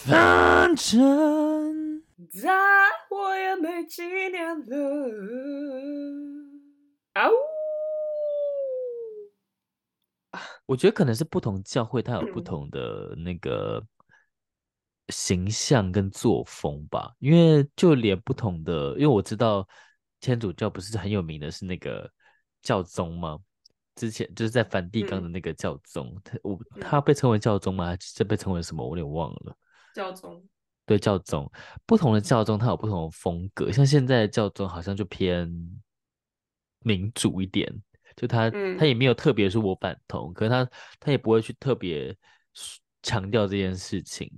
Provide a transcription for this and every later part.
反正再活也没几年了。啊呜！我觉得可能是不同教会，它有不同的那个形象跟作风吧。因为就连不同的，因为我知道天主教不是很有名的是那个教宗吗？之前就是在梵蒂冈的那个教宗，他、嗯、我他被称为教宗吗？还是被称为什么？我有点忘了。教宗。对，教宗。不同的教宗，它有不同的风格。像现在的教宗好像就偏民主一点。就他，嗯、他也没有特别说我反同，可是他他也不会去特别强调这件事情，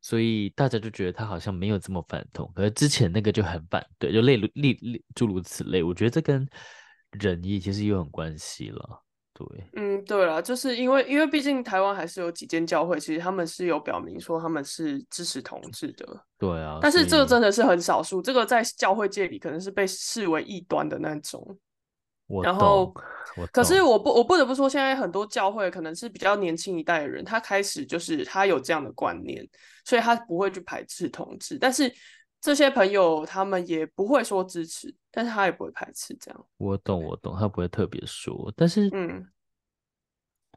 所以大家就觉得他好像没有这么反同。可是之前那个就很反对，就类如例例诸如此类。我觉得这跟仁义其实也有很关系了。对，嗯，对了，就是因为因为毕竟台湾还是有几间教会，其实他们是有表明说他们是支持同志的。对啊，但是这个真的是很少数，这个在教会界里可能是被视为异端的那种。然后，可是我不，我不得不说，现在很多教会可能是比较年轻一代的人，他开始就是他有这样的观念，所以他不会去排斥同志。但是这些朋友他们也不会说支持，但是他也不会排斥这样。我懂，我懂，他不会特别说。但是，嗯，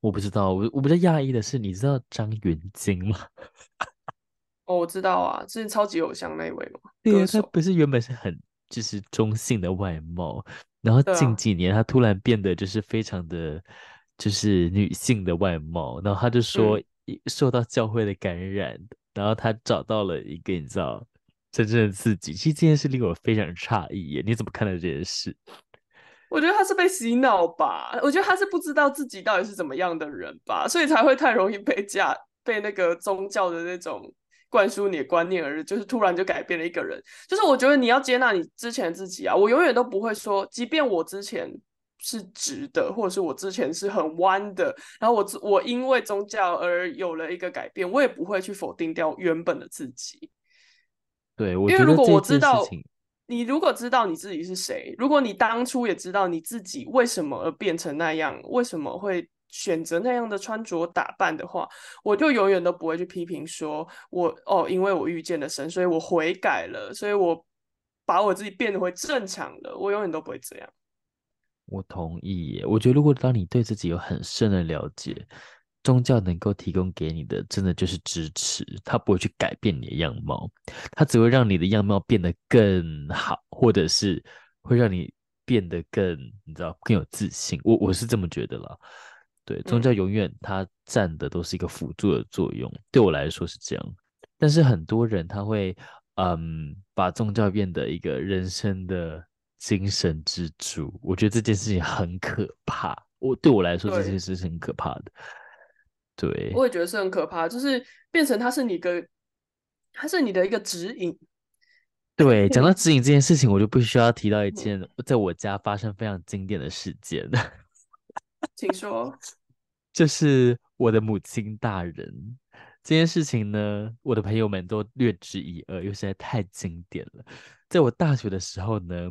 我不知道，我我比较讶异的是，你知道张元京吗？哦，我知道啊，是超级偶像那一位吗？对啊，他不是原本是很就是中性的外貌。然后近几年，他突然变得就是非常的，就是女性的外貌。然后他就说，受到教会的感染，嗯、然后他找到了一个你知道真正的自己。其实这件事令我非常诧异耶，你怎么看待这件事？我觉得他是被洗脑吧，我觉得他是不知道自己到底是怎么样的人吧，所以才会太容易被架被那个宗教的那种。灌输你的观念，而就是突然就改变了一个人。就是我觉得你要接纳你之前自己啊，我永远都不会说，即便我之前是直的，或者是我之前是很弯的，然后我我因为宗教而有了一个改变，我也不会去否定掉原本的自己。对，我因为如果我知道你，如果知道你自己是谁，如果你当初也知道你自己为什么而变成那样，为什么会。选择那样的穿着打扮的话，我就永远都不会去批评说我，我哦，因为我遇见了神，所以我悔改了，所以我把我自己变回正常了。我永远都不会这样。我同意耶，我觉得如果当你对自己有很深的了解，宗教能够提供给你的，真的就是支持，它不会去改变你的样貌，它只会让你的样貌变得更好，或者是会让你变得更，你知道，更有自信。我我是这么觉得了。对，宗教永远它占的都是一个辅助的作用，嗯，对我来说是这样。但是很多人他会，嗯，把宗教变得一个人生的精神支柱。我觉得这件事情很可怕。我对我来说，这件事情很可怕的。对，我也觉得是很可怕，就是变成它是你的，它是你的一个指引。对，讲到 指引这件事情，我就不需要提到一件在我家发生非常经典的事件。请说，就是我的母亲大人这件事情呢，我的朋友们都略知一二，因为实在太经典了。在我大学的时候呢，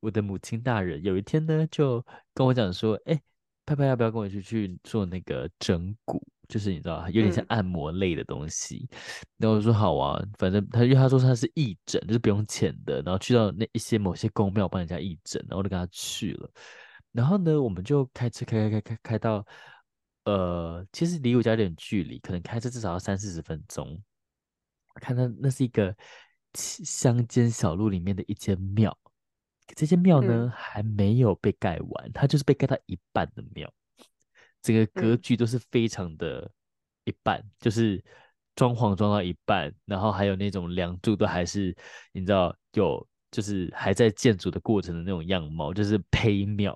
我的母亲大人有一天呢，就跟我讲说：“哎，拍拍要不要跟我一起去做那个整骨？就是你知道，有点像按摩类的东西。嗯”然后我说：“好啊，反正他因为他说他是义诊，就是不用钱的，然后去到那一些某些公庙帮人家义诊，然后我就跟他去了。”然后呢，我们就开车开开开开开到，呃，其实离我家有点距离，可能开车至少要三四十分钟。看到那是一个乡间小路里面的一间庙，这间庙呢、嗯、还没有被盖完，它就是被盖到一半的庙，整个格局都是非常的一半，嗯、就是装潢装到一半，然后还有那种梁柱都还是你知道有。就是还在建筑的过程的那种样貌，就是胚庙。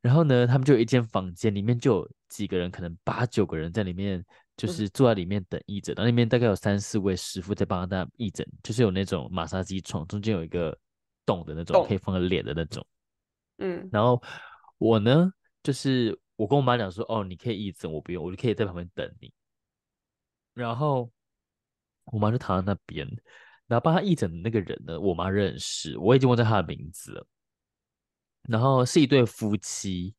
然后呢，他们就有一间房间，里面就有几个人，可能八九个人在里面，就是坐在里面等义诊。然后里面大概有三四位师傅在帮他义诊，就是有那种马杀鸡床，中间有一个洞的那种，可以放个脸的那种。嗯。然后我呢，就是我跟我妈讲说，哦，你可以义诊，我不用，我就可以在旁边等你。然后我妈就躺在那边。然后帮她义诊的那个人呢，我妈认识，我已经忘记他的名字了。然后是一对夫妻，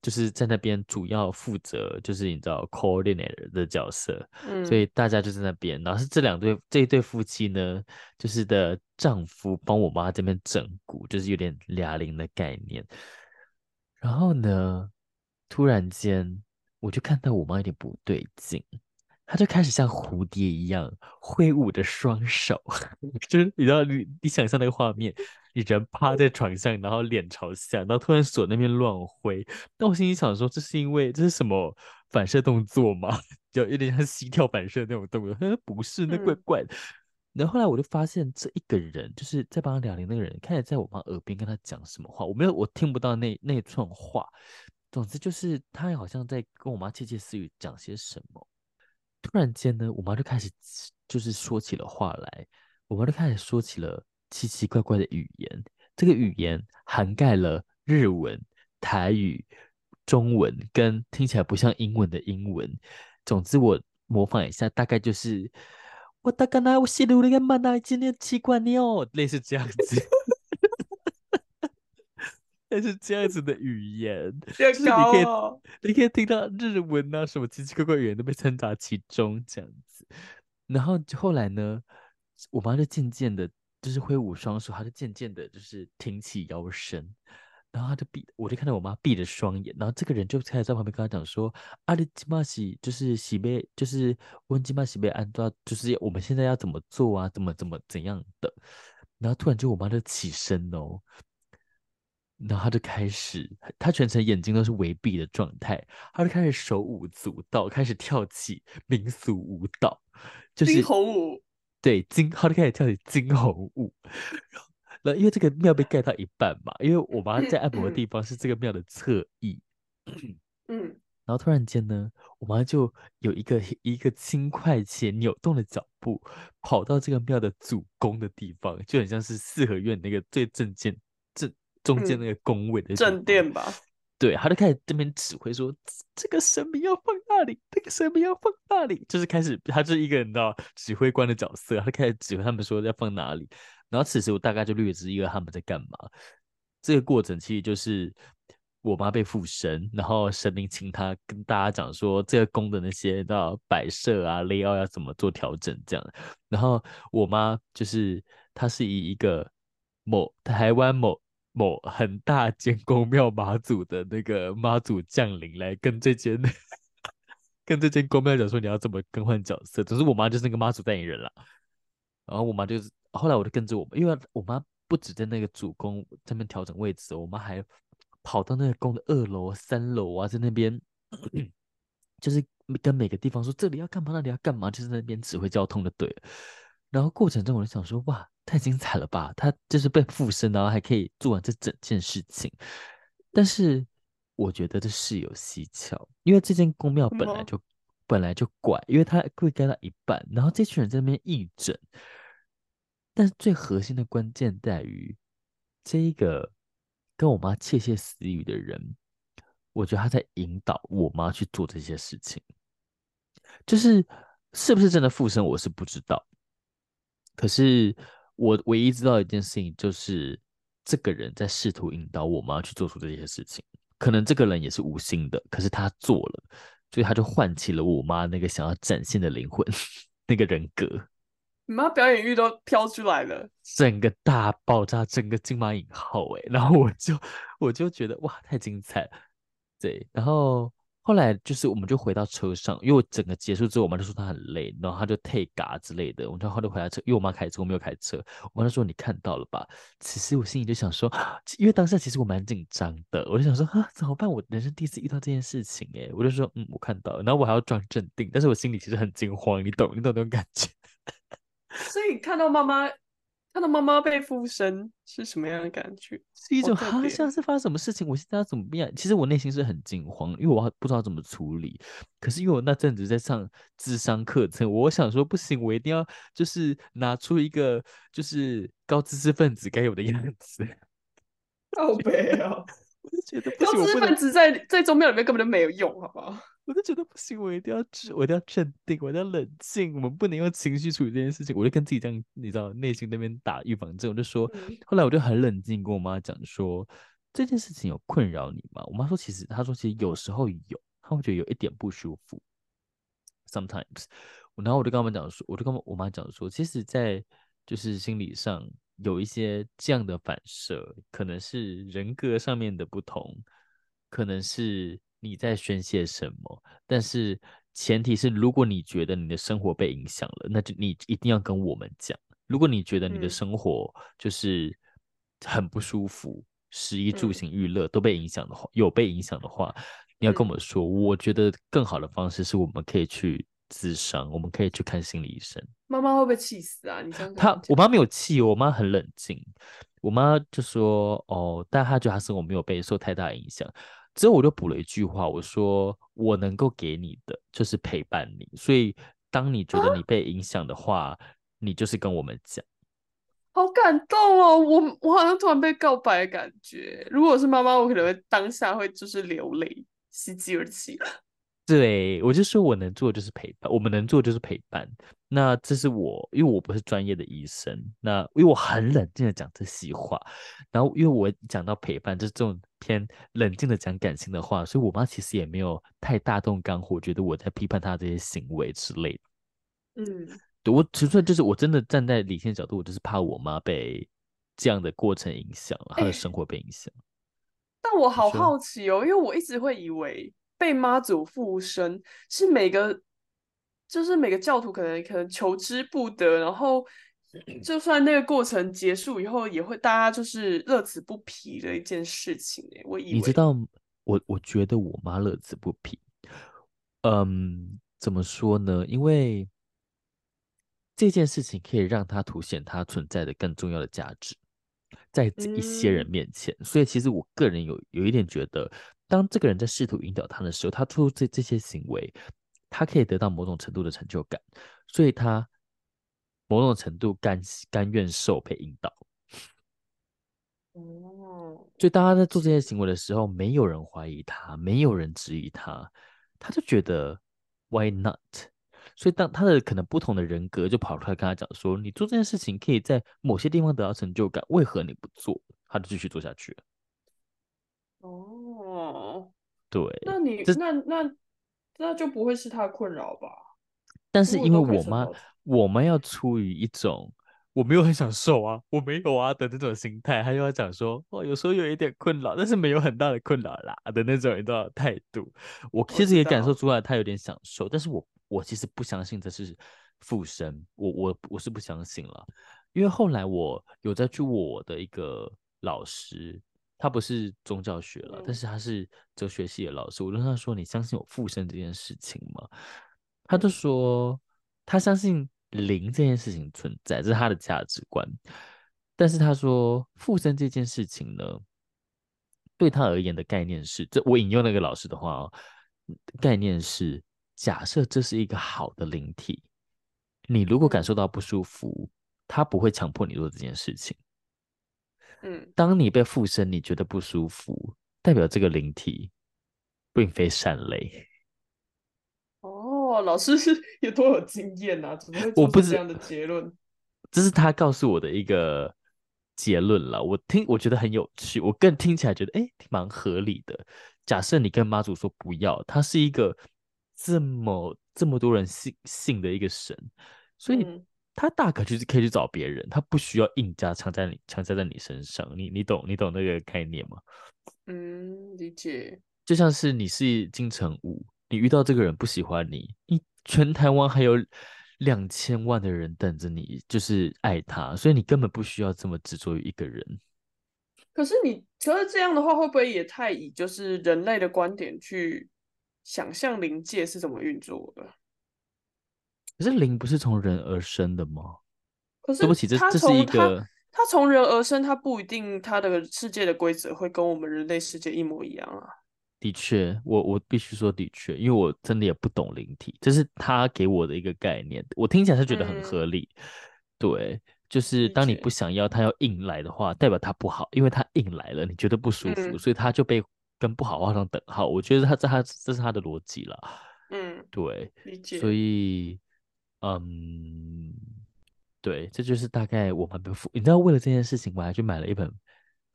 就就是在那边主要负责，就是你知道 coordinator 的角色，嗯，所以大家就在那边。然后是这两对这一对夫妻呢，就是的丈夫帮我妈这边整骨，就是有点哑铃的概念。然后呢，突然间我就看到我妈有点不对劲。她就开始像蝴蝶一样挥舞着双手，就是你知道你你想象那个画面，你人趴在床上，然后脸朝下，然后突然手那边乱挥。那我心里想说，这是因为这是什么反射动作吗？就有点像膝跳反射那种动作。他 说不是，那怪怪的。嗯、然后后来我就发现，这一个人就是在帮他聊天那个人，开始在我妈耳边跟他讲什么话，我没有，我听不到那那串话。总之就是他好像在跟我妈窃窃私语讲些什么。突然间呢，我妈就开始就是说起了话来，我妈就开始说起了奇奇怪怪的语言，这个语言涵盖了日文、台语、中文跟听起来不像英文的英文。总之，我模仿一下，大概就是我大概那我写的那个蛮那今天奇怪妞，类似这样子。但是这样子的语言，就是你可以，你可以听到日文啊，什么奇奇怪怪语言都被掺杂其中，这样子。然后后来呢，我妈就渐渐的，就是挥舞双手，她就渐渐的，就是挺起腰身，然后她就闭，我就看到我妈闭着双眼，然后这个人就开始在旁边跟她讲说：“阿里吉玛西，就是喜贝，就是温吉玛喜贝安多，就是我们现在要怎么做啊？怎么怎么怎样的？”然后突然就我妈就起身哦。然后他就开始，他全程眼睛都是微闭的状态，他就开始手舞足蹈，开始跳起民俗舞蹈，就是惊鸿舞。对，惊，他就开始跳起惊鸿舞。然后，因为这个庙被盖到一半嘛，因为我妈在按摩的地方是这个庙的侧翼。嗯。然后突然间呢，我妈就有一个一个轻快且扭动的脚步，跑到这个庙的主宫的地方，就很像是四合院那个最正间正。中间那个宫位的正殿吧，对，他就开始这边指挥说，这个神明要放那里，这个神明要放那里，就是开始，他就是一个人的指挥官的角色，他就开始指挥他们说要放哪里。然后此时我大概就略知一二他们在干嘛。这个过程其实就是我妈被附身，然后神明请他跟大家讲说，这个宫的那些的摆设啊、layout 要怎么做调整这样。然后我妈就是她是以一个某台湾某。某很大间宫庙妈祖的那个妈祖降临来跟这间 跟这间宫庙讲说，你要怎么更换角色，总之我妈就是那个妈祖代言人了。然后我妈就是后来我就跟着我，因为我妈不止在那个主宫这边调整位置，我妈还跑到那个宫的二楼、三楼啊，在那边 就是跟每个地方说这里要干嘛，那里要干嘛，就是那边指挥交通的对。然后过程中我就想说哇。太精彩了吧！他就是被附身，然后还可以做完这整件事情。但是我觉得这事有蹊跷，因为这间宫庙本来就、嗯、本来就怪，因为他会盖到一半，然后这群人在那边义诊。但是最核心的关键在于，这一个跟我妈窃窃私语的人，我觉得他在引导我妈去做这些事情。就是是不是真的附身，我是不知道。可是。我唯一知道一件事情就是，这个人在试图引导我妈去做出这些事情。可能这个人也是无心的，可是他做了，所以他就唤起了我妈那个想要展现的灵魂，那个人格。你妈表演欲都飘出来了，整个大爆炸，整个金马影后哎，然后我就我就觉得哇，太精彩了，对，然后。后来就是，我们就回到车上，因为我整个结束之后，我妈就说她很累，然后她就退嘎之类的。我们就后来回来车，因为我妈开车，我没有开车。我妈就说：“你看到了吧？”其实我心里就想说，因为当下其实我蛮紧张的，我就想说啊，怎么办？我人生第一次遇到这件事情，诶，我就说嗯，我看到了，然后我还要装镇定，但是我心里其实很惊慌，你懂，你懂那种感觉。所以看到妈妈。看到妈妈被附身是什么样的感觉？是一种好像是发生什么事情，我现在要怎么变？其实我内心是很惊慌，因为我不知道怎么处理。可是因为我那阵子在上智商课程，我想说不行，我一定要就是拿出一个就是高知识分子该有的样子。好悲啊！我就觉得高知识分子在在宗庙里面根本就没有用，好不好？我就觉得不行，我一定要镇，我一定要镇定，我一定要冷静。我们不能用情绪处理这件事情。我就跟自己这样，你知道，内心那边打预防针。我就说，后来我就很冷静，跟我妈讲说，这件事情有困扰你吗？我妈说其实，她说其实有时候有，她会觉得有一点不舒服。Sometimes，然后我就跟他们讲说，我就跟我妈讲说，其实，在就是心理上有一些这样的反射，可能是人格上面的不同，可能是你在宣泄什么，但是前提是，如果你觉得你的生活被影响了，那就你一定要跟我们讲。如果你觉得你的生活就是很不舒服，食衣住行娱乐都被影响的话，有被影响的话。你要跟我们说，我觉得更好的方式是我们可以去咨商，我们可以去看心理医生。妈妈会不会气死啊？你这样他，我妈没有气，我妈很冷静。我妈就说：“哦，但她觉得她生活没有被受太大影响。”之后我就补了一句话，我说：“我能够给你的就是陪伴你，所以当你觉得你被影响的话，你就是跟我们讲。”好感动哦！我我好像突然被告白的感觉。如果是妈妈，我可能会当下会就是流泪。喜极而泣，对，我就说我能做的就是陪伴，我们能做的就是陪伴。那这是我，因为我不是专业的医生，那因为我很冷静的讲这些话，然后因为我讲到陪伴，就是这种偏冷静的讲感情的话，所以我妈其实也没有太大动肝火，觉得我在批判她这些行为之类的。嗯，对，我纯粹就是我真的站在理性角度，我就是怕我妈被这样的过程影响，她的生活被影响。欸但我好好奇哦，因为我一直会以为被妈祖附身是每个，就是每个教徒可能可能求之不得，然后就算那个过程结束以后，也会大家就是乐此不疲的一件事情。我以为，你知道，我我觉得我妈乐此不疲。嗯，怎么说呢？因为这件事情可以让她凸显她存在的更重要的价值。在一些人面前，嗯、所以其实我个人有有一点觉得，当这个人在试图引导他的时候，他做出这这些行为，他可以得到某种程度的成就感，所以他某种程度甘甘愿受被引导。哦，所以大家在做这些行为的时候，没有人怀疑他，没有人质疑他，他就觉得 Why not？所以，当他的可能不同的人格就跑出来跟他讲说：“你做这件事情可以在某些地方得到成就感，为何你不做？”他就继续做下去了。哦，对，那你那那那就不会是他困扰吧？但是因为我妈，我妈要出于一种。我没有很想瘦啊，我没有啊的那种心态，她又要讲说，哦，有时候有一点困扰，但是没有很大的困扰啦的那种一种态度。我其实也感受出来她有点想瘦，但是我我其实不相信这是附身，我我我是不相信了，因为后来我有在去我的一个老师，他不是宗教学了，嗯、但是他是哲学系的老师，我问他说，你相信有附身这件事情吗？他就说他相信。灵这件事情存在，这是他的价值观。但是他说附身这件事情呢，对他而言的概念是，这我引用那个老师的话哦，概念是假设这是一个好的灵体，你如果感受到不舒服，他不会强迫你做这件事情。嗯，当你被附身，你觉得不舒服，代表这个灵体并非善类。哦，老师是 有多有经验啊？怎么会做出这样的结论？这是他告诉我的一个结论了。我听，我觉得很有趣。我更听起来觉得，哎，蛮合理的。假设你跟妈祖说不要，他是一个这么这么多人信信的一个神，所以他大可就是可以去找别人，他不需要硬加强在你强加在你身上。你你懂你懂那个概念吗？嗯，理解。就像是你是金城武。你遇到这个人不喜欢你，你全台湾还有两千万的人等着你，就是爱他，所以你根本不需要这么执着于一个人。可是你觉得这样的话，会不会也太以就是人类的观点去想象灵界是怎么运作的？可是灵不是从人而生的吗？可是对不起，这这是一个他从人而生，他不一定他的世界的规则会跟我们人类世界一模一样啊。的确，我我必须说的确，因为我真的也不懂灵体，这是他给我的一个概念，我听起来是觉得很合理。嗯、对，就是当你不想要他要硬来的话，代表他不好，因为他硬来了，你觉得不舒服，嗯、所以他就被跟不好画上等号。我觉得他这他这是他的逻辑了。嗯，对，理解。所以，嗯，对，这就是大概我们的附，你知道，为了这件事情，我还去买了一本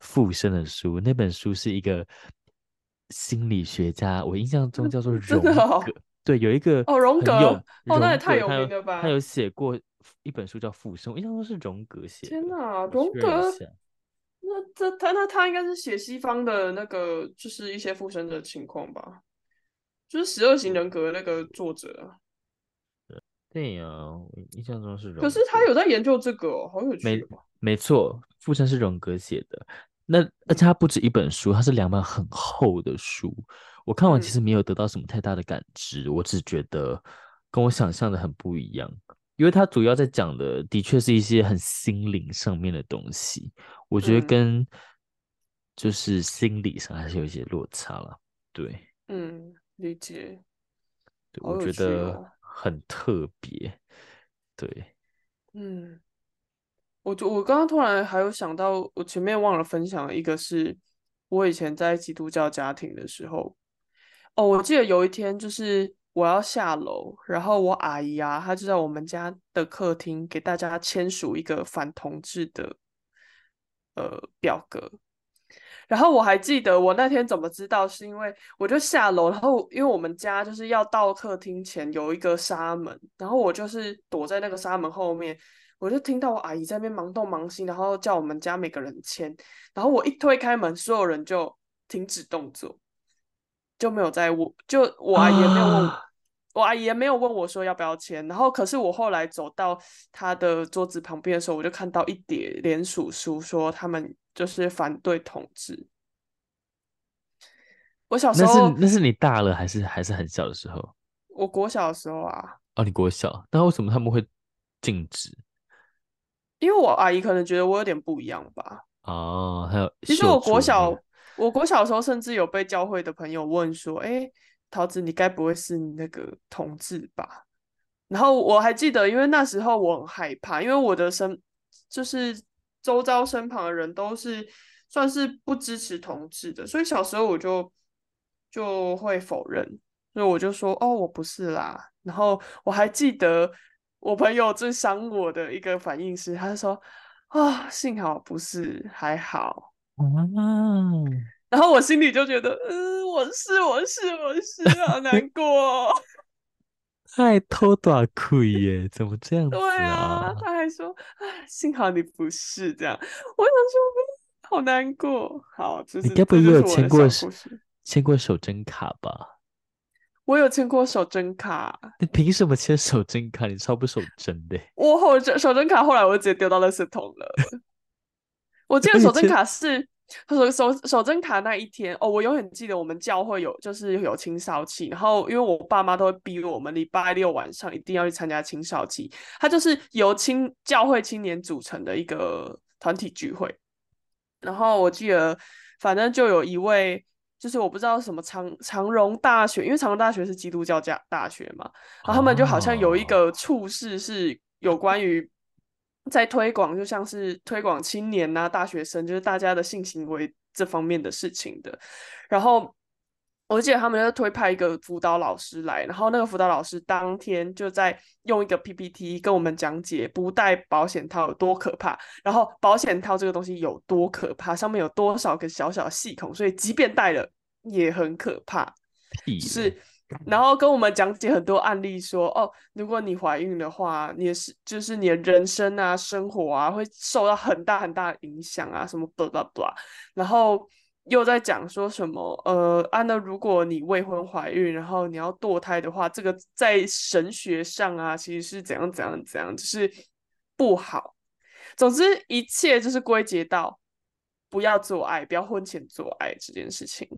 附身的书，那本书是一个心理学家，我印象中叫做荣格。哦、对，有一个哦，荣格哦，那也太有名了吧？他有写过一本书叫《附身》，我印象中是荣格写的。天哪，荣格，那这他那他应该是写西方的那个，就是一些附身的情况吧？就是十二型人格的那个作者。对呀、啊，我印象中是荣。可是他有在研究这个、哦，好有趣。没没错，附身是荣格写的。那而且他不止一本书，他是两本很厚的书。我看完其实没有得到什么太大的感知，嗯、我只觉得跟我想象的很不一样。因为他主要在讲的，的确是一些很心灵上面的东西。我觉得跟就是心理上还是有一些落差了。对，嗯，理解。对，我觉得。很特别，对，嗯，我就我刚刚突然还有想到，我前面忘了分享一个，是我以前在基督教家庭的时候，哦，我记得有一天就是我要下楼，然后我阿姨啊，她就在我们家的客厅给大家签署一个反同志的呃表格。然后我还记得我那天怎么知道，是因为我就下楼，然后因为我们家就是要到客厅前有一个纱门，然后我就是躲在那个纱门后面，我就听到我阿姨在那边忙东忙西，然后叫我们家每个人签，然后我一推开门，所有人就停止动作，就没有在问，就我阿姨也没有问，啊、我阿姨也没有问我说要不要签，然后可是我后来走到他的桌子旁边的时候，我就看到一叠联署书，说他们。就是反对同志。我小时候，那是那是你大了还是还是很小的时候？我国小的时候啊。哦，你国小，那为什么他们会禁止？因为我阿姨可能觉得我有点不一样吧。哦，还有，其实我国小，我国小的时候，甚至有被教会的朋友问说：“哎、欸，桃子，你该不会是那个同志吧？”然后我还记得，因为那时候我很害怕，因为我的身就是。周遭身旁的人都是算是不支持同志的，所以小时候我就就会否认，所以我就说哦，我不是啦。然后我还记得我朋友最伤我的一个反应是，他就说啊、哦，幸好不是，还好。嗯，然后我心里就觉得，嗯，我是我是我是，好难过。太偷短裤耶！怎么这样子啊？对啊，他还说：“哎，幸好你不是这样。”我想说，好难过。好，就是你该不会也有签过签过手真卡吧？我有签过手真卡。你凭什么签手真卡？你超不手真的。我后手真卡后来我直接丢到垃圾桶了。我记得手真卡是。手手手真卡那一天哦，我永远记得我们教会有就是有青少期，然后因为我爸妈都会逼我们礼拜六晚上一定要去参加青少期，它就是由青教会青年组成的一个团体聚会。然后我记得，反正就有一位，就是我不知道什么长长荣大学，因为长荣大学是基督教家大学嘛，然后他们就好像有一个处事是有关于。在推广，就像是推广青年呐、啊、大学生，就是大家的性行为这方面的事情的。然后我记得他们就推派一个辅导老师来，然后那个辅导老师当天就在用一个 PPT 跟我们讲解不戴保险套有多可怕，然后保险套这个东西有多可怕，上面有多少个小小细孔，所以即便戴了也很可怕。是。然后跟我们讲解很多案例说，哦，如果你怀孕的话，你是就是你的人生啊、生活啊，会受到很大很大的影响啊，什么 blah blah blah。然后又在讲说什么，呃，安、啊、娜，如果你未婚怀孕，然后你要堕胎的话，这个在神学上啊，其实是怎样怎样怎样，就是不好。总之，一切就是归结到不要做爱，不要婚前做爱这件事情。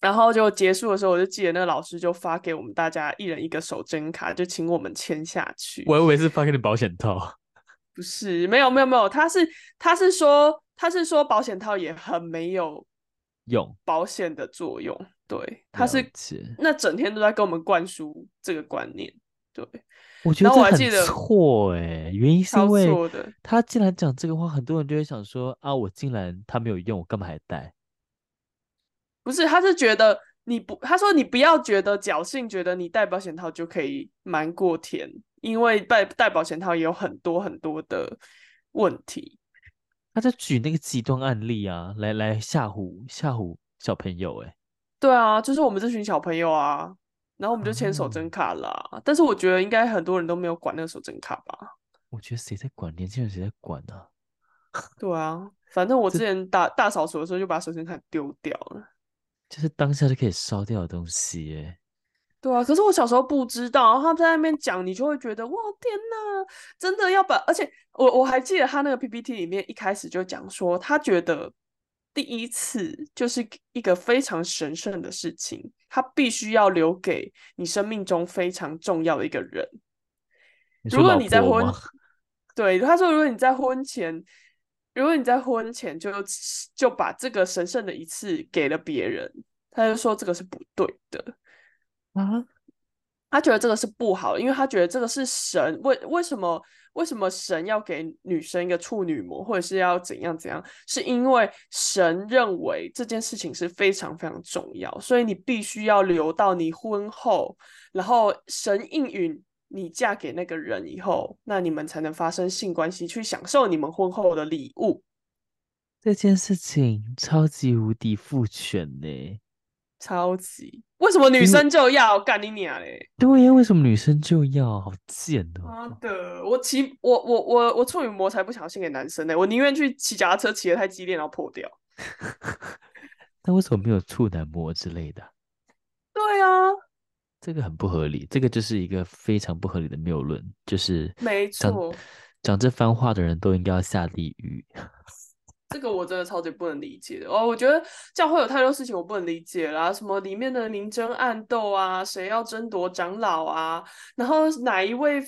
然后就结束的时候，我就记得那个老师就发给我们大家一人一个手真卡，就请我们签下去。我以为是发给你保险套，不是，没有没有没有，他是他是说他是说保险套也很没有用。保险的作用，对，他是那整天都在跟我们灌输这个观念，对，我觉得这很错哎，原因是因为他竟然讲这个话，很多人就会想说啊，我竟然他没有用，我干嘛还戴？不是，他是觉得你不，他说你不要觉得侥幸，觉得你戴保险套就可以瞒过天，因为戴戴保险套也有很多很多的问题。他在举那个极端案例啊，来来吓唬吓唬小朋友哎。对啊，就是我们这群小朋友啊，然后我们就签手真卡啦。啊、但是我觉得应该很多人都没有管那个手真卡吧？我觉得谁在管？年轻人谁在管呢、啊？对啊，反正我之前大大扫除的时候就把手真卡丢掉了，就是当下就可以烧掉的东西耶。对啊，可是我小时候不知道，然后他在那边讲，你就会觉得哇天哪，真的要把，而且我我还记得他那个 PPT 里面一开始就讲说，他觉得。第一次就是一个非常神圣的事情，他必须要留给你生命中非常重要的一个人。如果你在婚，对，他说，如果你在婚前，如果你在婚前就就把这个神圣的一次给了别人，他就说这个是不对的啊。他觉得这个是不好，因为他觉得这个是神为为什么为什么神要给女生一个处女膜，或者是要怎样怎样？是因为神认为这件事情是非常非常重要，所以你必须要留到你婚后，然后神应允你嫁给那个人以后，那你们才能发生性关系，去享受你们婚后的礼物。这件事情超级无敌父权呢。超级，为什么女生就要干你娘嘞？对呀，为什么女生就要？好贱哦！妈的，我骑我我我我处女膜才不想献给男生呢，我宁愿去骑脚踏车骑得太激烈然后破掉。那为什么没有处男膜之类的？对啊，这个很不合理，这个就是一个非常不合理的谬论，就是没错，讲这番话的人都应该要下地狱。这个我真的超级不能理解的哦！我觉得教会有太多事情我不能理解啦，什么里面的明争暗斗啊，谁要争夺长老啊，然后哪一位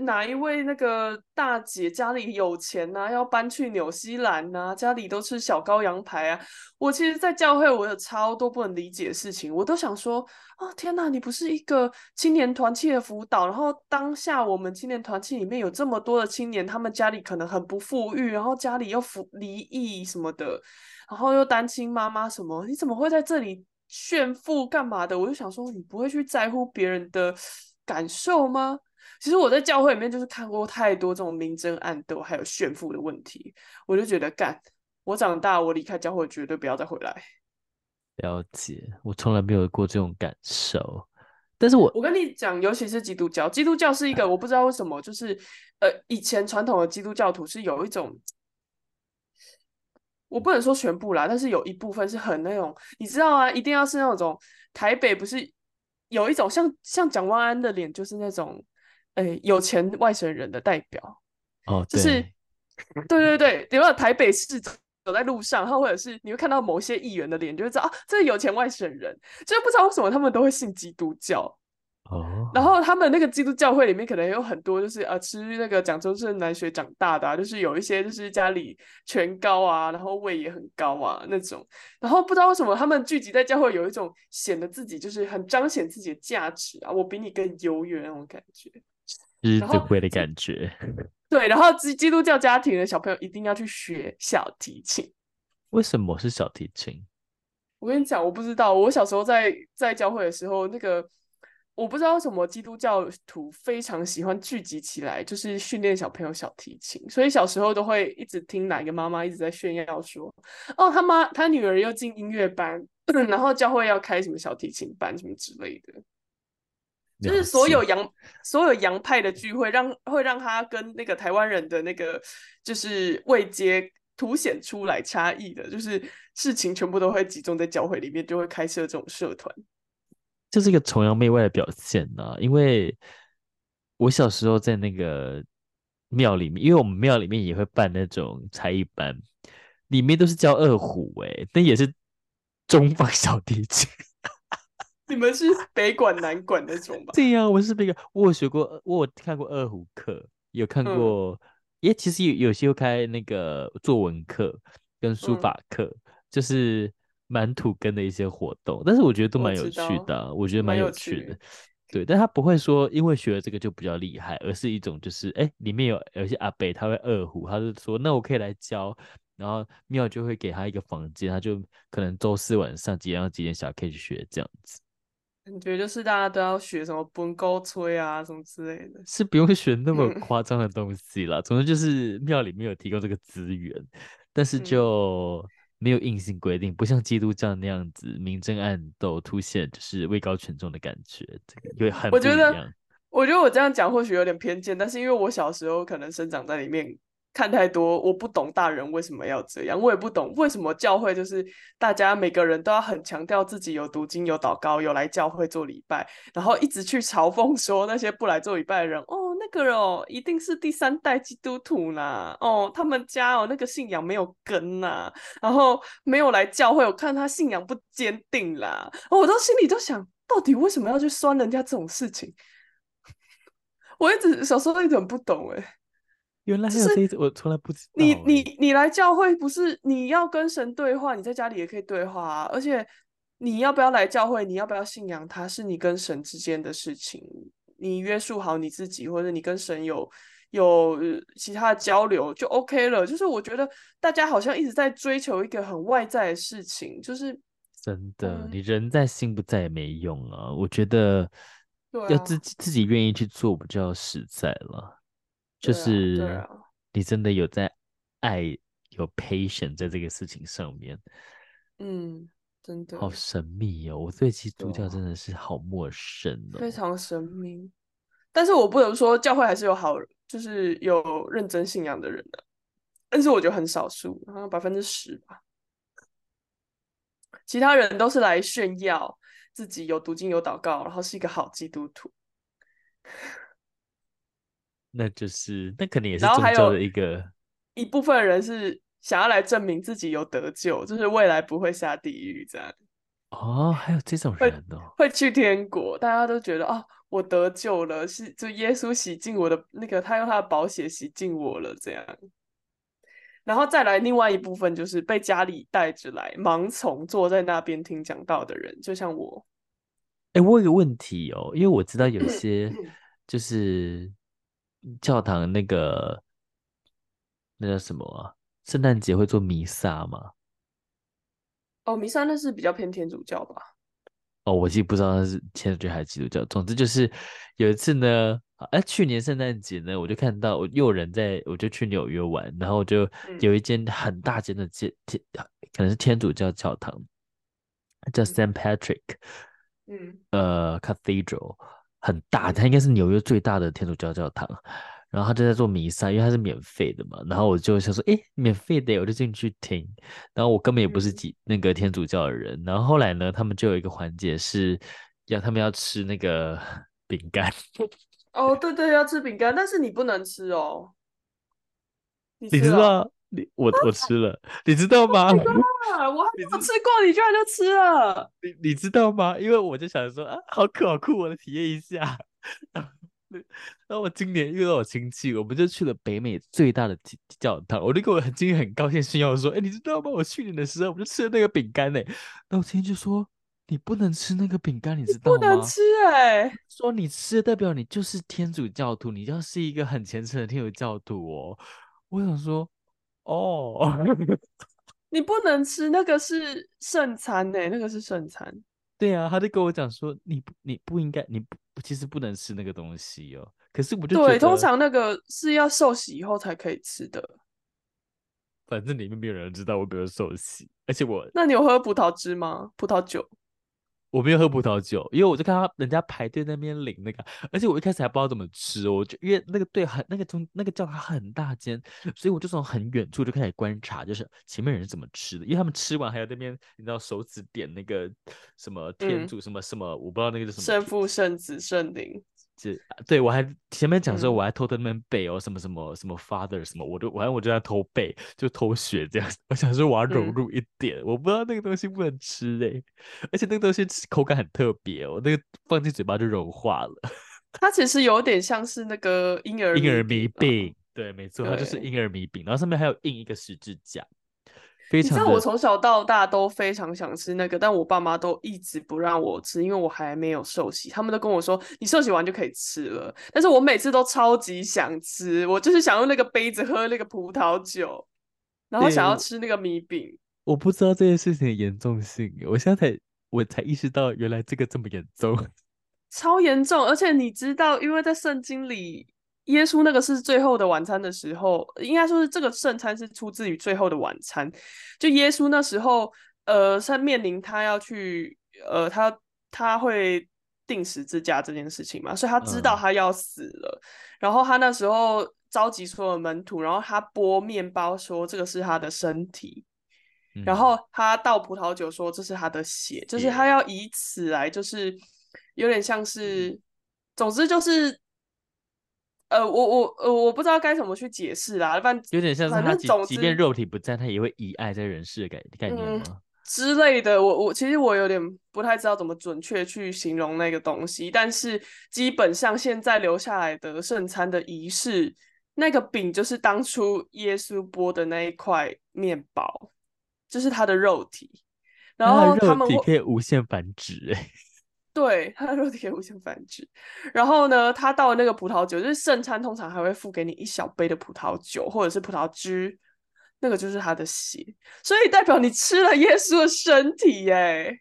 哪一位那个大姐家里有钱呐、要搬去纽西兰呐、家里都吃小羔羊排啊！我其实，在教会我有超多不能理解的事情，我都想说，哦天哪，你不是一个青年团契的辅导，然后当下我们青年团契里面有这么多的青年，他们家里可能很不富裕，然后家里又离异什么的，然后又单亲妈妈什么，你怎么会在这里炫富干嘛的？我就想说，你不会去在乎别人的感受吗？其实我在教会里面就是看过太多这种明争暗斗，还有炫富的问题，我就觉得干，我长大我离开教会绝对不要再回来。了解，我从来没有过这种感受。但是我我跟你讲，尤其是基督教，基督教是一个我不知道为什么，就是呃，以前传统的基督教徒是有一种，我不能说全部啦，但是有一部分是很那种，你知道啊，一定要是那种台北不是有一种像像蒋万安的脸，就是那种。哎，有钱外省人的代表哦，就是对对对，比如说台北市走在路上，然后或者是你会看到某些议员的脸，就会知道啊，这是有钱外省人。就是不知道为什么他们都会信基督教哦，然后他们那个基督教会里面可能有很多就是啊，吃那个蒋中正南水长大的，啊，就是有一些就是家里全高啊，然后位也很高啊那种。然后不知道为什么他们聚集在教会，有一种显得自己就是很彰显自己的价值啊，我比你更优越那种感觉。是最会的感觉，对。然后基基督教家庭的小朋友一定要去学小提琴。为什么是小提琴？我跟你讲，我不知道。我小时候在在教会的时候，那个我不知道为什么基督教徒非常喜欢聚集起来，就是训练小朋友小提琴。所以小时候都会一直听哪个妈妈一直在炫耀说：“哦，他妈他女儿又进音乐班，然后教会要开什么小提琴班什么之类的。”就是所有洋所有洋派的聚会让，让会让他跟那个台湾人的那个就是未接凸显出来差异的，就是事情全部都会集中在教会里面，就会开设这种社团，这是一个崇洋媚外的表现呢、啊。因为我小时候在那个庙里面，因为我们庙里面也会办那种才艺班，里面都是教二胡、欸，哎，但也是中方小提琴。你们是北管南管那种吧？对呀、啊，我是北管。我有学过，我有看过二胡课，有看过。也、嗯、其实有有些会开那个作文课跟书法课，嗯、就是蛮土根的一些活动。但是我觉得都蛮有趣的、啊，我，我觉得蛮有趣的。趣对，但他不会说因为学了这个就比较厉害，而是一种就是哎，里面有有些阿北他会二胡，他就说那我可以来教，然后庙就会给他一个房间，他就可能周四晚上几点到几点小可以去学这样子。感觉就是大家都要学什么本高吹啊，什么之类的，是不用学那么夸张的东西啦。嗯、总之就是庙里面有提供这个资源，但是就没有硬性规定，不像基督教那样子明争暗斗，凸显就是位高权重的感觉，这个因为很不一样。我觉得，我觉得我这样讲或许有点偏见，但是因为我小时候可能生长在里面。看太多，我不懂大人为什么要这样，我也不懂为什么教会就是大家每个人都要很强调自己有读经、有祷告、有来教会做礼拜，然后一直去嘲讽说那些不来做礼拜的人，哦，那个哦，一定是第三代基督徒啦，哦，他们家哦那个信仰没有根呐，然后没有来教会，我看他信仰不坚定啦，我都心里都想，到底为什么要去酸人家这种事情？我一直小时候一直很不懂哎、原来还有这一种，我从来不知道。你你你来教会不是你要跟神对话，你在家里也可以对话啊。而且你要不要来教会，你要不要信仰他，是你跟神之间的事情。你约束好你自己，或者你跟神有有其他的交流就 OK 了。就是我觉得大家好像一直在追求一个很外在的事情，就是真的，嗯、你人在心不在也没用啊。我觉得要自己、啊、自己愿意去做，比较实在了。就是你真的有在爱，有 patience 在这个事情上面，嗯，真的好神秘哦！我对基督教真的是好陌生哦，非常神秘。但是我不能说教会还是有好，就是有认真信仰的人的，但是我觉得很少数，好像百分之十吧。其他人都是来炫耀自己有读经有祷告，然后是一个好基督徒。那就是，那肯定也是宗教的一个一部分人是想要来证明自己有得救，就是未来不会下地狱这样。哦，还有这种人哦，会，会去天国，大家都觉得哦，我得救了，是就耶稣洗净我的那个，他用他的宝血洗净我了这样。然后再来另外一部分，就是被家里带着来盲从，坐在那边听讲道的人，就像我。哎，我有个问题哦，因为我知道有些就是。教堂那个那叫什么啊？圣诞节会做弥撒吗？哦，弥撒那是比较偏天主教吧？哦，我其实不知道那是天主教还是基督教。总之就是有一次呢，哎，去年圣诞节呢，我就看到有人在，我就去纽约玩，然后就有一间很大间的天天，可能是天主教教堂，叫 Saint Patrick，嗯，呃，Cathedral。很大，它应该是纽约最大的天主教教堂。然后他就在做弥撒，因为它是免费的嘛。然后我就想说，诶，免费的，我就进去听。然后我根本也不是几那个天主教的人。然后后来呢，他们就有一个环节是要他们要吃那个 饼干。哦，对对，要吃饼干，但是你不能吃哦。你知道？你我我吃了，你知道吗？我还没有吃过，你居然就吃了。你你知道吗？因为我就想说啊，好酷好酷，我来体验一下。然后我今年遇到我亲戚，我们就去了北美最大的教堂。我就跟我很今天很高兴炫耀说，哎，你知道吗？我去年的时候我就吃了那个饼干呢。然后我亲戚就说，你不能吃那个饼干，你知道吗？不能吃哎。说你吃代表你就是天主教徒，你要是一个很虔诚的天主教徒哦。我想说。哦，你不能吃那个是剩餐呢，那个是剩餐。对啊，他就跟我讲说，你不你不应该，你不其实不能吃那个东西哦。可是我就对，通常那个是要受洗以后才可以吃的。反正里面没有人知道我没有受洗，而且我，那你有喝葡萄汁吗？葡萄酒？我没有喝葡萄酒，因为我就看到人家排队那边领那个，而且我一开始还不知道怎么吃，我就因为那个队很那个中那个教堂很大间，所以我就从很远处就开始观察，就是前面人是怎么吃的，因为他们吃完还要那边你知道手指点那个什么天主、嗯、什么什么，我不知道那个是什么。圣父、圣子、圣灵。这对我还前面讲说，我还偷偷那边背哦，什么什么什么 father 什么，我都反正我就在偷背，就偷学这样。我想说我要融入一点，嗯、我不知道那个东西不能吃嘞，而且那个东西吃口感很特别哦，那个放进嘴巴就融化了。它其实有点像是那个婴儿婴儿米饼，对，没错，它就是婴儿米饼，然后上面还有印一个十字架。非常，你知道我从小到大都非常想吃那个，但我爸妈都一直不让我吃，因为我还没有受洗。他们都跟我说，你受洗完就可以吃了。但是我每次都超级想吃，我就是想用那个杯子喝那个葡萄酒，然后想要吃那个米饼。我不知道这件事情的严重性，我现在才我才意识到，原来这个这么严重，超严重。而且你知道，因为在圣经里。耶稣那个是最后的晚餐的时候，应该说是这个圣餐是出自于最后的晚餐。就耶稣那时候，呃，他面临他要去，呃，他他会定十字架这件事情嘛，所以他知道他要死了。嗯、然后他那时候召集所有门徒，然后他剥面包说这个是他的身体，嗯、然后他倒葡萄酒说这是他的血，就是他要以此来，就是有点像是，嗯、总之就是。呃，我我呃，我不知道该怎么去解释啦，反正有点像是他即，便肉体不在，他也会以爱在人世的概概念吗？嗯，之类的。我我其实我有点不太知道怎么准确去形容那个东西，但是基本上现在留下来的圣餐的仪式，那个饼就是当初耶稣剥的那一块面包，就是他的肉体，然后他们肉体可以无限繁殖哎。对，他的肉体可以无限繁殖。然后呢，他倒了那个葡萄酒，就是圣餐通常还会付给你一小杯的葡萄酒或者是葡萄汁，那个就是他的血，所以代表你吃了耶稣的身体耶。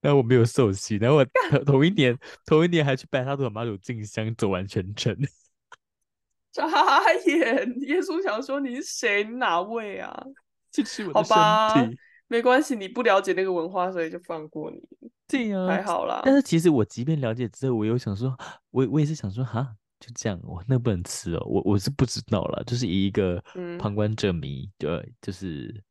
那我没有受洗，然后我 同一年同一年还去拜他的妈祖进香，走完全程。眨眼，耶稣想说你是谁？你哪位啊？去吃我的身体。好吧，没关系，你不了解那个文化，所以就放过你。对呀，还好啦。但是其实我即便了解之后，我又想说，我我也是想说，哈，就这样，我那不能吃哦。我我是不知道啦，就是以一个旁观者迷，对、嗯，就是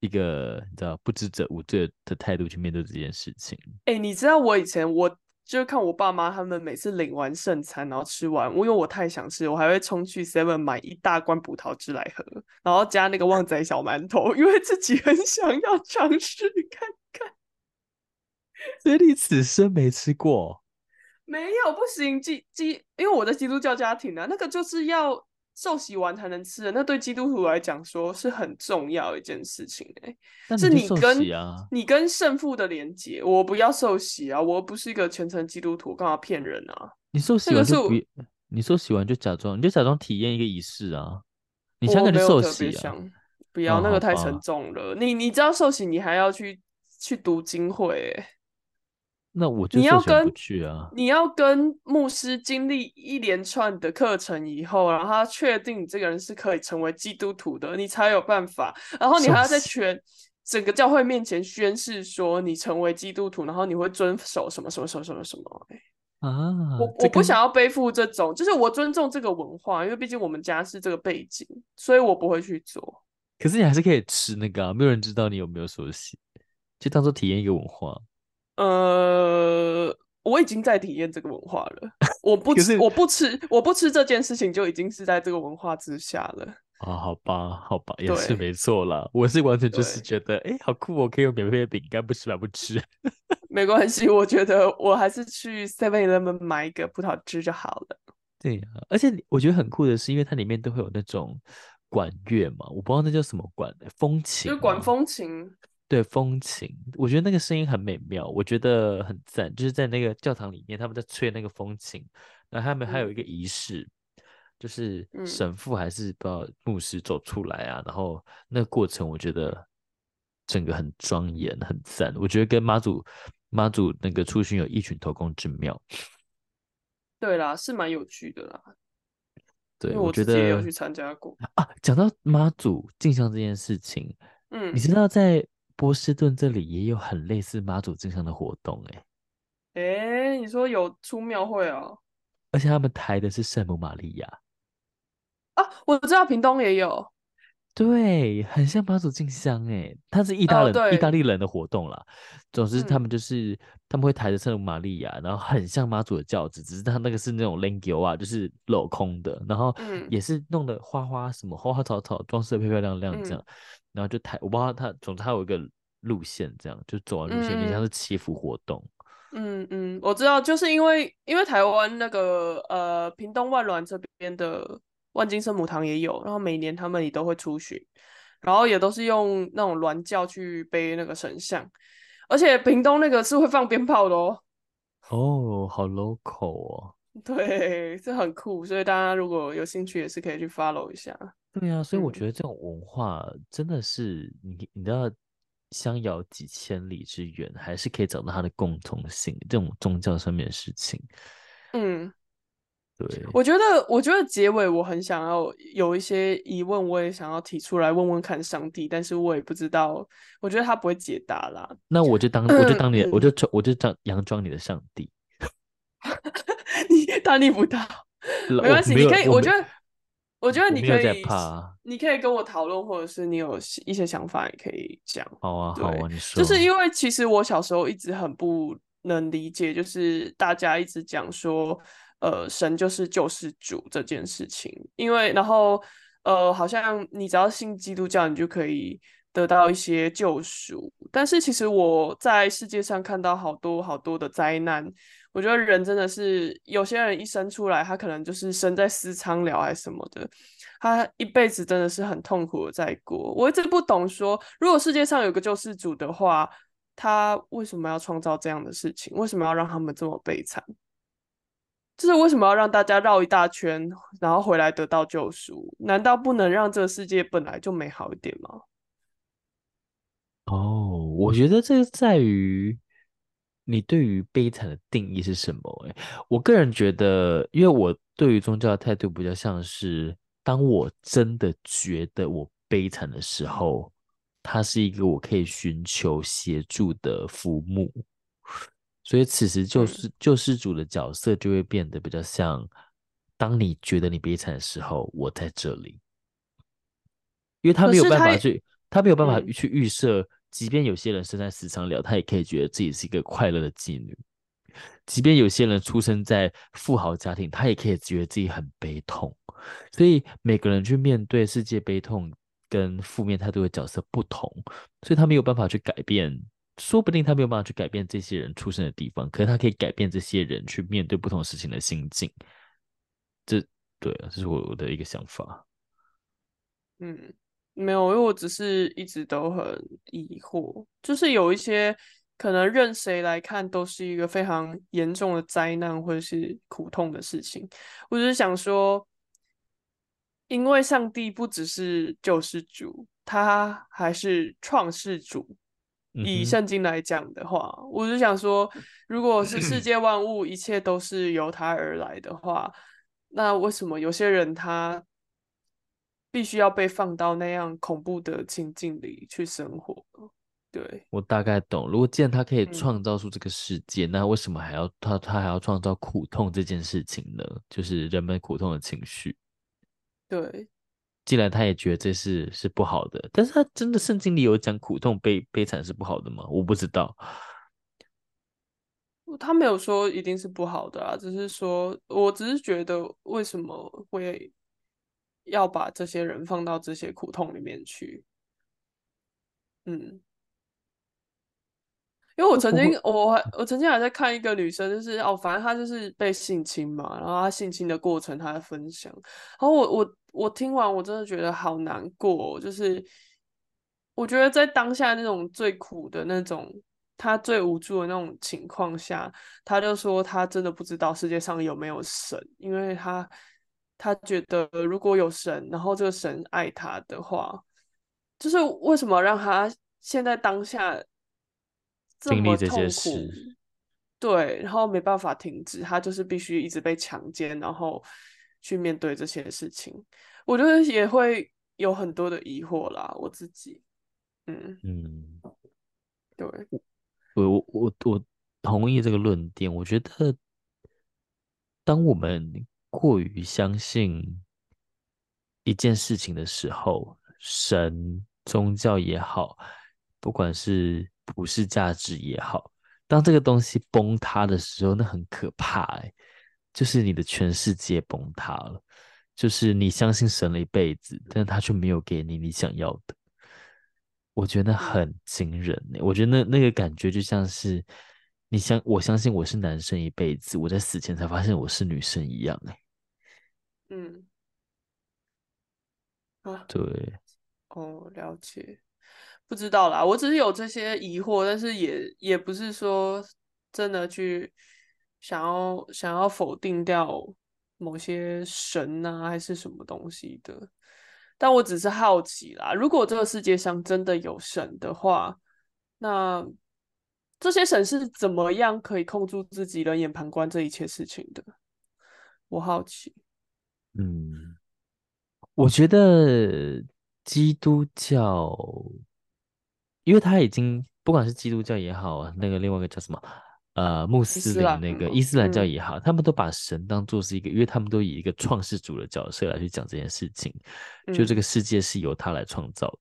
一个你知道不知者无罪的态度去面对这件事情。哎、欸，你知道我以前我就看我爸妈他们每次领完剩餐，然后吃完，我因为我太想吃，我还会冲去 Seven 买一大罐葡萄汁来喝，然后加那个旺仔小馒头，因为自己很想要尝试看看。所以你此生没吃过？没有，不行，基基，因为我在基督教家庭啊，那个就是要受洗完才能吃的，那对基督徒来讲说是很重要一件事情哎、欸，是你跟你跟圣父的连接。我不要受洗啊，我不是一个全程基督徒，干嘛骗人啊？你受洗完就不，你受洗完就假装，你就假装体验一个仪式啊。你想跟你受洗啊？不要，那个太沉重了。哦、你你知道受洗，你还要去去读经会、欸。那我就！你要跟你要跟牧师经历一连串的课程以后，然后他确定你这个人是可以成为基督徒的，你才有办法。然后你还要在全整个教会面前宣誓说你成为基督徒，然后你会遵守什么什么什么什么什么。啊！我我不想要背负这种，就是我尊重这个文化，因为毕竟我们家是这个背景，所以我不会去做。可是你还是可以吃那个啊，没有人知道你有没有熟悉，就当做体验一个文化。呃，我已经在体验这个文化了。我不吃，我不吃，我不吃这件事情就已经是在这个文化之下了。啊，好吧，好吧，也是没错啦。我是完全就是觉得，哎对，好酷哦，我可以有免费的饼干，不吃白不吃。没关系，我觉得我还是去 Seven Eleven 买一个葡萄汁就好了。对呀、啊，而且我觉得很酷的是，因为它里面都会有那种管乐嘛，我不知道那叫什么管，风琴，就管风琴。对，风琴，我觉得那个声音很美妙，我觉得很赞。就是在那个教堂里面，他们在吹那个风琴，然后他们还有一个仪式，嗯、就是神父还是不知道牧师走出来啊，嗯、然后那个过程我觉得整个很庄严，很赞。我觉得跟妈祖妈祖那个出巡有异曲同工之妙。对啦，是蛮有趣的啦。对，我觉得也有去参加过啊。讲到妈祖进香这件事情，嗯，你知道在。波士顿这里也有很类似妈祖进香的活动，欸，哎，哎，你说有出庙会哦？而且他们抬的是圣母玛利亚。啊，我知道屏东也有，对，很像妈祖进香，哎，它是意大利、哦、意大利人的活动啦。总之，他们就是、嗯、他们会抬着圣母玛利亚，然后很像妈祖的轿子，只是他那个是那种 lengo 啊，就是镂空的，然后也是弄得花花什么花花草草，装饰的漂漂亮亮这样。嗯然后就抬，我不知道他，总之他有一个路线，这样就走完路线，你、嗯、像是祈福活动。嗯嗯，我知道，就是因为因为台湾那个呃屏东万峦这边的万金圣母堂也有，然后每年他们也都会出巡，然后也都是用那种鸾轿去背那个神像，而且屏东那个是会放鞭炮的哦。哦，好 local 哦。对，这很酷，所以大家如果有兴趣，也是可以去 follow 一下。对、啊，所以我觉得这种文化真的是你，你知道，相遥几千里之远，还是可以找到它的共同性。这种宗教上面的事情，嗯，对，我觉得，我觉得结尾我很想要有一些疑问，我也想要提出来问问看上帝，但是我也不知道，我觉得他不会解答啦。那我就当，我就当你，我就我就当佯装你的上帝。你大逆不道，没关系，你可以，我觉得，我觉得你可以，你可以跟我讨论，或者是你有一些想法，也可以讲。好啊，好啊，你说。就是因为其实我小时候一直很不能理解，就是大家一直讲说。呃，神就是救世主这件事情，因为然后呃，好像你只要信基督教，你就可以得到一些救赎。但是其实我在世界上看到好多好多的灾难，我觉得人真的是有些人一生出来，他可能就是生在私娼寮还是什么的，他一辈子真的是很痛苦的在过。我一直不懂说，如果世界上有个救世主的话，他为什么要创造这样的事情？为什么要让他们这么悲惨？就是为什么要让大家绕一大圈，然后回来得到救赎？难道不能让这个世界本来就美好一点吗？哦，我觉得这个在于你对于悲惨的定义是什么？诶，我个人觉得，因为我对于宗教的态度比较像是，当我真的觉得我悲惨的时候，它是一个我可以寻求协助的浮木。所以此时救世救世主的角色就会变得比较像，当你觉得你悲惨的时候，我在这里。因为他没有办法去，他，他没有办法去预设，即便有些人生在私娼寮，他也可以觉得自己是一个快乐的妓女；即便有些人出生在富豪家庭，他也可以觉得自己很悲痛。所以每个人去面对世界悲痛跟负面态度的角色不同，所以他没有办法去改变。说不定他没有办法去改变这些人出生的地方，可是他可以改变这些人去面对不同事情的心境。这，对啊，这是我的一个想法。嗯，没有，因为我只是一直都很疑惑，就是有一些可能任谁来看都是一个非常严重的灾难或者是苦痛的事情。我只是想说，因为上帝不只是救世主，他还是创世主。以圣经来讲的话，嗯、我就想说，如果是世界万物一切都是由他而来的话，那为什么有些人他必须要被放到那样恐怖的情境里去生活？对，我大概懂。如果既然他可以创造出这个世界，嗯、那为什么还要他他还要创造苦痛这件事情呢？就是人们苦痛的情绪。对。既然他也觉得这是是不好的，但是他真的圣经里有讲苦痛悲悲惨是不好的吗？我不知道。他没有说一定是不好的啊，只是说，我只是觉得为什么会要把这些人放到这些苦痛里面去？嗯。因为我曾经，我还我曾经还在看一个女生，就是哦，反正她就是被性侵嘛，然后她性侵的过程，她在分享。然后我我我听完，我真的觉得好难过。就是我觉得在当下那种最苦的那种，她最无助的那种情况下，她就说她真的不知道世界上有没有神，因为她她觉得如果有神，然后这个神爱她的话，就是为什么让她现在当下。这些事，对，然后没办法停止，他就是必须一直被强奸，然后去面对这些事情。我觉得也会有很多的疑惑啦，我自己，嗯嗯，对，我我我我同意这个论点。我觉得，当我们过于相信一件事情的时候，神、宗教也好，不管是。普世价值也好，当这个东西崩塌的时候，那很可怕哎，就是你的全世界崩塌了，就是你相信神了一辈子，但是他却没有给你你想要的，我觉得很惊人哎，我觉得那那个感觉就像是你相我相信我是男生一辈子，我在死前才发现我是女生一样哎，嗯，啊，对，哦，了解。不知道啦，我只是有这些疑惑，但是也也不是说真的去想要想要否定掉某些神啊，还是什么东西的。但我只是好奇啦，如果这个世界上真的有神的话，那这些神是怎么样可以控制自己冷眼旁观这一切事情的？我好奇。嗯，我觉得基督教，因为他已经不管是基督教也好，那个另外一个叫什么？呃，穆斯林那个伊斯兰教也好，嗯、他们都把神当做是一个，因为他们都以一个创世主的角色来去讲这件事情，嗯、就这个世界是由他来创造。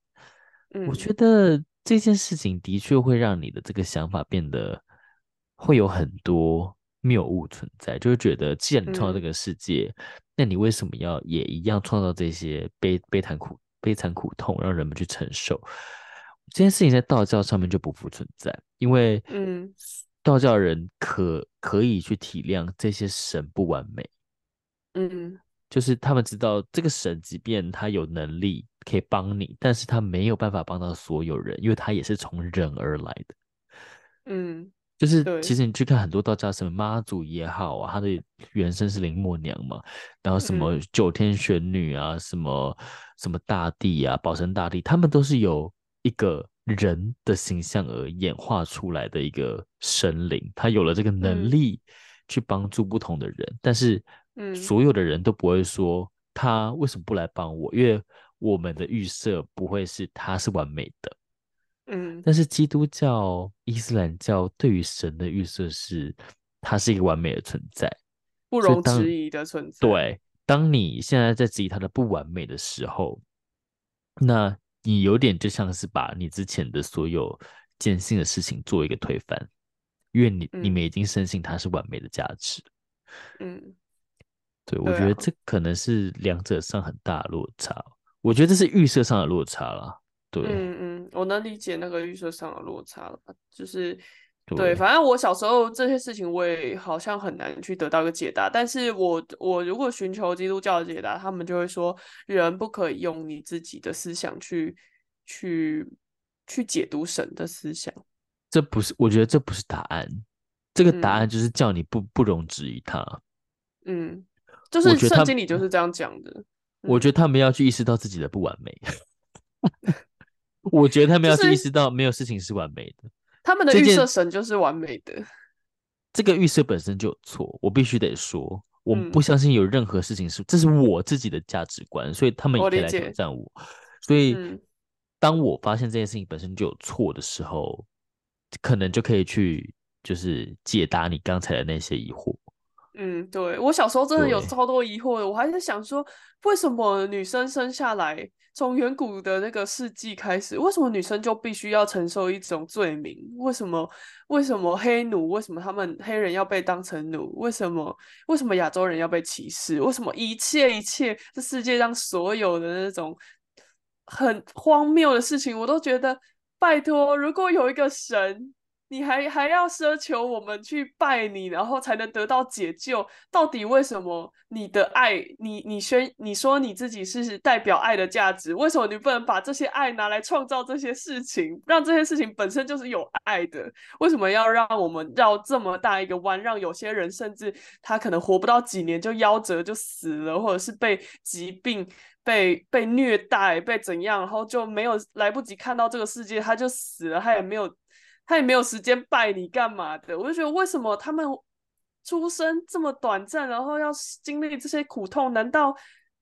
嗯、我觉得这件事情的确会让你的这个想法变得会有很多谬误存在，就是觉得既然你创造这个世界，嗯、那你为什么要也一样创造这些悲悲惨苦悲惨苦痛，让人们去承受？这件事情在道教上面就不复存在，因为嗯。道教人可可以去体谅这些神不完美，嗯，就是他们知道这个神，即便他有能力可以帮你，但是他没有办法帮到所有人，因为他也是从人而来的，嗯，就是其实你去看很多道教，什么妈祖也好啊，他的原生是林默娘嘛，然后什么九天玄女啊，什么什么大帝啊，保生大帝，他们都是有一个。人的形象而演化出来的一个神灵，他有了这个能力去帮助不同的人，嗯、但是，所有的人都不会说他为什么不来帮我，因为我们的预设不会是他是完美的，嗯，但是基督教、伊斯兰教对于神的预设是，他是一个完美的存在，不容置疑的存在。对，当你现在在质疑他的不完美的时候，那。你有点就像是把你之前的所有坚信的事情做一个推翻，因为你、嗯、你们已经深信它是完美的价值。嗯，对，我觉得这可能是两者上很大的落差。我觉得这是预设上的落差了。对，嗯嗯，我能理解那个预设上的落差了，就是。对，反正我小时候这些事情，我也好像很难去得到一个解答。但是我我如果寻求基督教的解答，他们就会说，人不可以用你自己的思想去去去解读神的思想。这不是，我觉得这不是答案。这个答案就是叫你不不容置疑他。嗯，就是圣经里就是这样讲的。我觉得他们要去意识到自己的不完美。我觉得他们要去意识到没有事情是完美的。他们的预设神就是完美的，这个预设本身就有错。我必须得说，我不相信有任何事情是，嗯、这是我自己的价值观，所以他们也可以来挑战我。我所以，嗯、当我发现这件事情本身就有错的时候，可能就可以去就是解答你刚才的那些疑惑。嗯，对，我小时候真的有超多疑惑的，我还在想说，为什么女生生下来，从远古的那个世纪开始，为什么女生就必须要承受一种罪名？为什么？为什么黑奴？为什么他们黑人要被当成奴？为什么？为什么亚洲人要被歧视？为什么一切一切这世界上所有的那种很荒谬的事情，我都觉得，拜托，如果有一个神。你还还要奢求我们去拜你，然后才能得到解救？到底为什么你的爱，你你宣你说你自己是代表爱的价值，为什么你不能把这些爱拿来创造这些事情，让这些事情本身就是有爱的？为什么要让我们绕这么大一个弯，让有些人甚至他可能活不到几年就夭折就死了，或者是被疾病被被虐待被怎样，然后就没有来不及看到这个世界他就死了，他也没有。他也没有时间拜你干嘛的，我就觉得为什么他们出生这么短暂，然后要经历这些苦痛？难道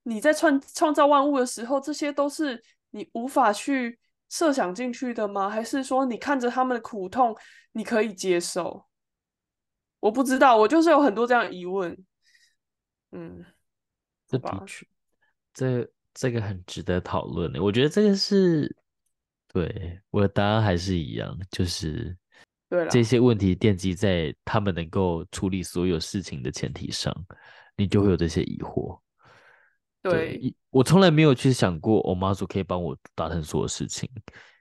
你在创创造万物的时候，这些都是你无法去设想进去的吗？还是说你看着他们的苦痛，你可以接受？我不知道，我就是有很多这样疑问。嗯，这的确，这这个很值得讨论的。我觉得这个是。对，我的答案还是一样，就是这些问题奠基在他们能够处理所有事情的前提上，你就会有这些疑惑。对，对，我从来没有去想过，我妈祖可以帮我达成所有事情，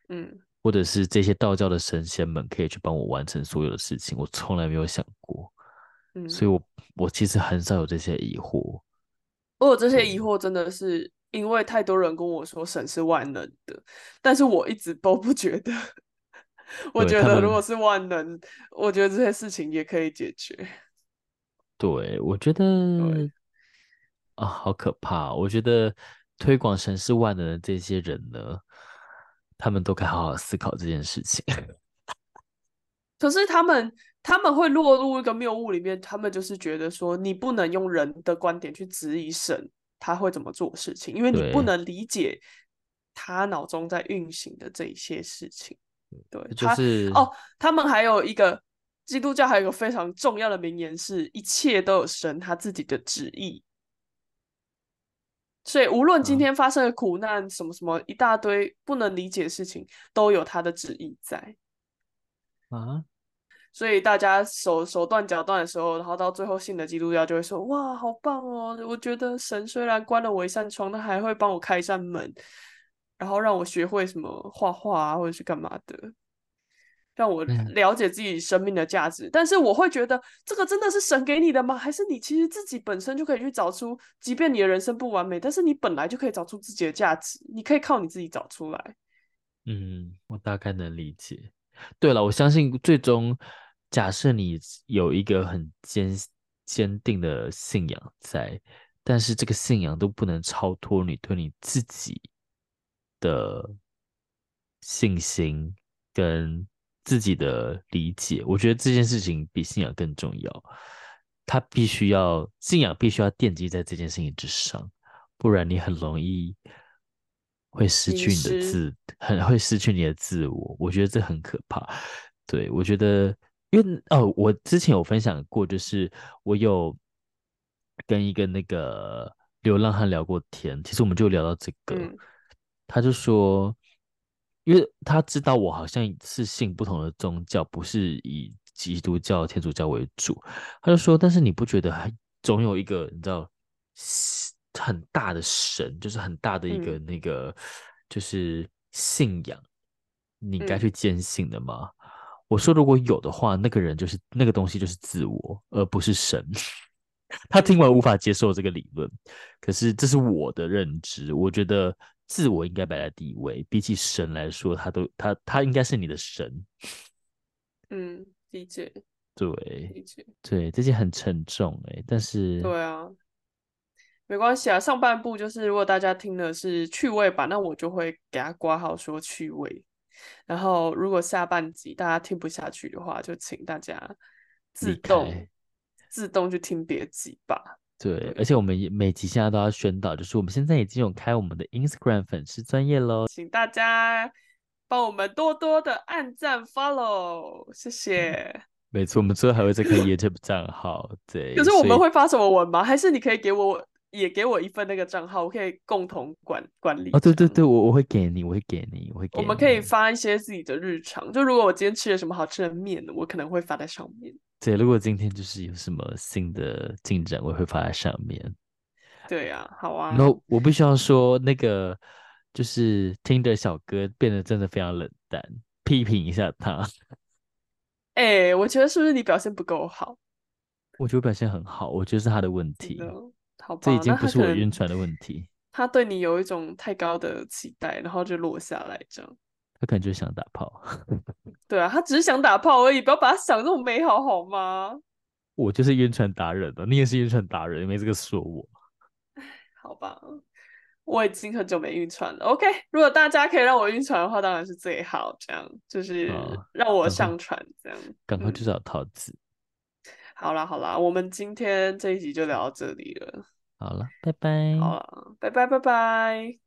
嗯，或者是这些道教的神仙们可以去帮我完成所有的事情，我从来没有想过。嗯，所以我我其实很少有这些疑惑。我有这些疑惑，真的是。因为太多人跟我说神是万能的，但是我一直都不觉得。我觉得如果是万能，我觉得这些事情也可以解决。对，我觉得啊，好可怕！我觉得推广神是万能的这些人呢，他们都该好好思考这件事情。可是他们。他们会落入一个谬误里面，他们就是觉得说，你不能用人的观点去质疑神他会怎么做事情，因为你不能理解他脑中在运行的这一些事情。对，就是哦，他们还有一个基督教还有一个非常重要的名言是：一切都有神他自己的旨意。所以无论今天发生的苦难，啊、什么什么一大堆不能理解的事情，都有他的旨意在。啊。所以大家手手断脚断的时候，然后到最后信的基督教就会说：“哇，好棒哦！我觉得神虽然关了我一扇窗，他还会帮我开一扇门，然后让我学会什么画画啊，或者是干嘛的，让我了解自己生命的价值。嗯”但是我会觉得，这个真的是神给你的吗？还是你其实自己本身就可以去找出，即便你的人生不完美，但是你本来就可以找出自己的价值，你可以靠你自己找出来。嗯，我大概能理解。对了，我相信最终。假设你有一个很坚坚定的信仰在，但是这个信仰都不能超脱你对你自己的信心跟自己的理解，我觉得这件事情比信仰更重要。它必须要信仰，必须要奠基在这件事情之上，不然你很容易会失去你的自，很会失去你的自我。我觉得这很可怕。对，我觉得。因为哦，我之前有分享过，就是我有跟一个那个流浪汉聊过天，其实我们就聊到这个，嗯、他就说，因为他知道我好像是信不同的宗教，不是以基督教、天主教为主，他就说，但是你不觉得还总有一个你知道很大的神，就是很大的一个那个、嗯、就是信仰，你该去坚信的吗？嗯我说，如果有的话，那个人就是那个东西，就是自我，而不是神。他听完无法接受这个理论，可是这是我的认知。我觉得自我应该摆在第一位，比起神来说，他都他他应该是你的神。嗯，理解。对，理解。对，这些很沉重哎，但是对啊，没关系啊。上半部就是如果大家听的是趣味版，那我就会给他挂号说趣味。然后，如果下半集大家听不下去的话，就请大家自动自动去听别集吧。对，而且我们每集现在都要宣导，就是我们现在已经有开我们的 Instagram 粉丝专业喽，请大家帮我们多多的按赞 follow，谢谢。没错，我们之后还会再开 YouTube 账号。对，可是我们会发什么文吗？还是你可以给我？也给我一份那个账号，我可以共同管管理。哦，对对对，我我会给你，我会给你，我会给你。我们可以发一些自己的日常，就如果我今天吃了什么好吃的面，我可能会发在上面。对，如果今天就是有什么新的进展，我会发在上面。对呀、啊，好啊。那我必须要说，那个就是听的小哥变得真的非常冷淡，批评一下他。哎、欸，我觉得是不是你表现不够好？我觉得表现很好，我觉得是他的问题。好吧，这已经不是我晕船的问题。他对你有一种太高的期待，然后就落下来这样。他可能就是想打炮。对啊，他只是想打炮而已，不要把他想这么美好好吗？我就是晕船达人了，你也是晕船达人，没这个说我。好吧，我已经很久没晕船了。OK，如果大家可以让我晕船的话，当然是最好。这样就是让我上船，这样赶快去找桃子。嗯好啦好啦，我们今天这一集就聊到这里了。好了，拜拜。好，拜拜拜拜。